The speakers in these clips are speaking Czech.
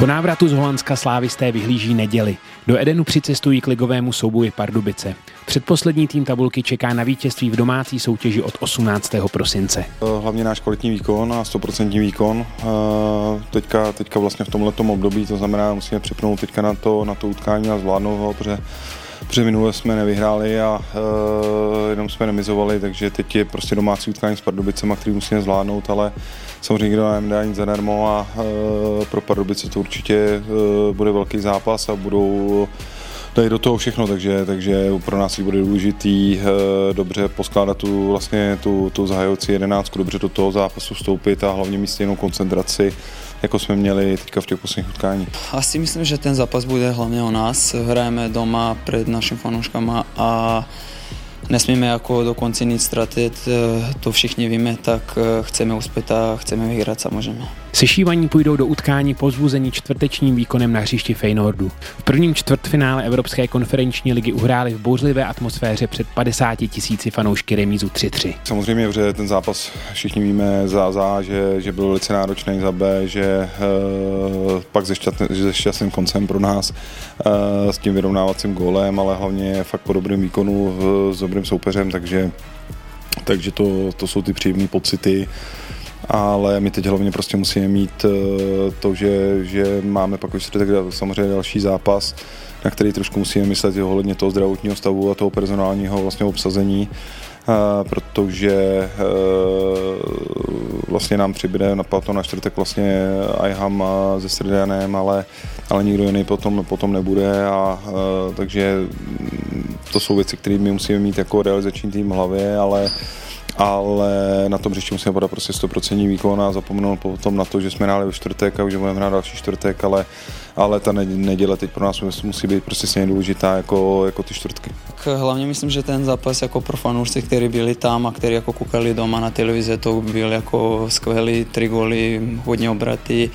Po návratu z Holandska slávisté vyhlíží neděli. Do Edenu přicestují k ligovému souboji Pardubice. Předposlední tým tabulky čeká na vítězství v domácí soutěži od 18. prosince. Hlavně náš kvalitní výkon a 100% výkon. Teďka, teďka vlastně v tomto období, to znamená, musíme přepnout teďka na to, na to utkání a zvládnout ho, protože Protože minule jsme nevyhráli a uh, jenom jsme remizovali, takže teď je prostě domácí utkání s Pardubicema, který musíme zvládnout, ale samozřejmě nikdo nám nedá nic zadarmo a uh, pro Pardubice to určitě uh, bude velký zápas a budou dají do toho všechno, takže, takže pro nás bude důležitý dobře poskládat tu, vlastně tu, tu zahajující jedenáctku, dobře do toho zápasu vstoupit a hlavně mít stejnou koncentraci jako jsme měli teďka v těch posledních utkáních. Asi myslím, že ten zápas bude hlavně o nás. Hrajeme doma před našimi fanouškama a nesmíme jako do konce nic ztratit, to všichni víme, tak chceme uspět a chceme vyhrát samozřejmě. Sešívaní půjdou do utkání pozbuzení čtvrtečním výkonem na hřišti Feynordu. V prvním čtvrtfinále Evropské konferenční ligy uhráli v bouřlivé atmosféře před 50 tisíci fanoušky remízu 3-3. Samozřejmě, že ten zápas všichni víme za, za že, že byl velice náročný za B, že uh, pak se, šťastný, se šťastným koncem pro nás uh, s tím vyrovnávacím gólem, ale hlavně fakt po dobrém výkonu uh, s dobrým soupeřem, takže, takže to, to jsou ty příjemné pocity ale my teď hlavně prostě musíme mít eh, to, že, že máme pak už tak samozřejmě další zápas, na který trošku musíme myslet i ohledně toho zdravotního stavu a toho personálního vlastně obsazení, eh, protože eh, vlastně nám přibude na pato na čtvrtek vlastně Ajham se Srdianem, ale, ale nikdo jiný potom, potom nebude a takže to jsou věci, které my musíme mít jako realizační tým v hlavě, ale ale na tom hřišti musíme podat prostě 100% výkon a zapomenout potom na to, že jsme hráli ve čtvrtek a už budeme hrát další čtvrtek, ale, ale ta neděle teď pro nás musí být prostě stejně důležitá jako, jako ty čtvrtky. Tak hlavně myslím, že ten zápas jako pro fanoušci, kteří byli tam a kteří jako koukali doma na televizi, to byl jako skvělý, tři góly, hodně obraty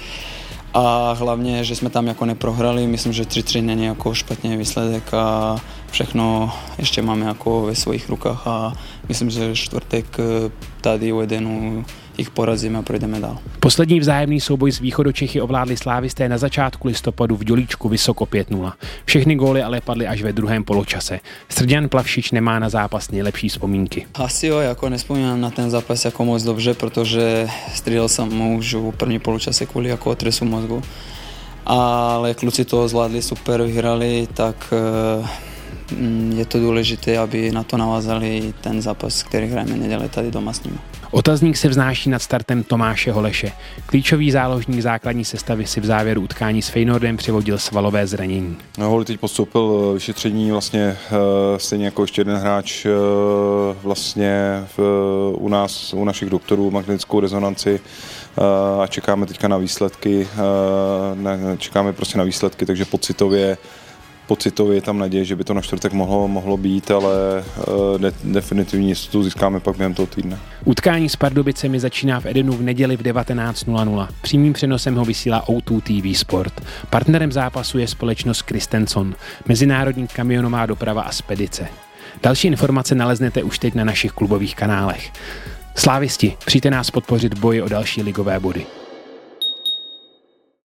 a hlavně, že jsme tam jako neprohrali, myslím, že 3-3 není jako špatný výsledek a všechno ještě máme jako ve svých rukách a myslím, že čtvrtek eh, tady u Edenu jich porazíme a projdeme dál. Poslední vzájemný souboj z východu Čechy ovládli slávisté na začátku listopadu v Dělíčku vysoko 5-0. Všechny góly ale padly až ve druhém poločase. Srdian Plavšič nemá na zápas nejlepší vzpomínky. Asi jo, jako nespomínám na ten zápas jako moc dobře, protože střídal jsem už v první poločase kvůli jako otresu mozgu. Ale kluci to zvládli super, vyhrali, tak Mm, je to důležité, aby na to navázali ten zápas, který hrajeme neděle tady doma s nimi. Otazník se vznáší nad startem Tomáše Holeše. Klíčový záložník základní sestavy si v závěru utkání s Feynordem přivodil svalové zranění. No, Holi teď postoupil vyšetření vlastně uh, stejně jako ještě jeden hráč uh, vlastně v, u nás, u našich doktorů magnetickou rezonanci a čekáme teďka na výsledky, čekáme prostě na výsledky, takže pocitově pocitově je tam naděje, že by to na čtvrtek mohlo, mohlo být, ale uh, de, definitivní jistotu získáme pak během toho týdne. Utkání s Pardubicemi začíná v Edenu v neděli v 19.00. Přímým přenosem ho vysílá O2 TV Sport. Partnerem zápasu je společnost Kristenson, mezinárodní kamionová doprava a spedice. Další informace naleznete už teď na našich klubových kanálech. Slávisti, přijďte nás podpořit v boji o další ligové body.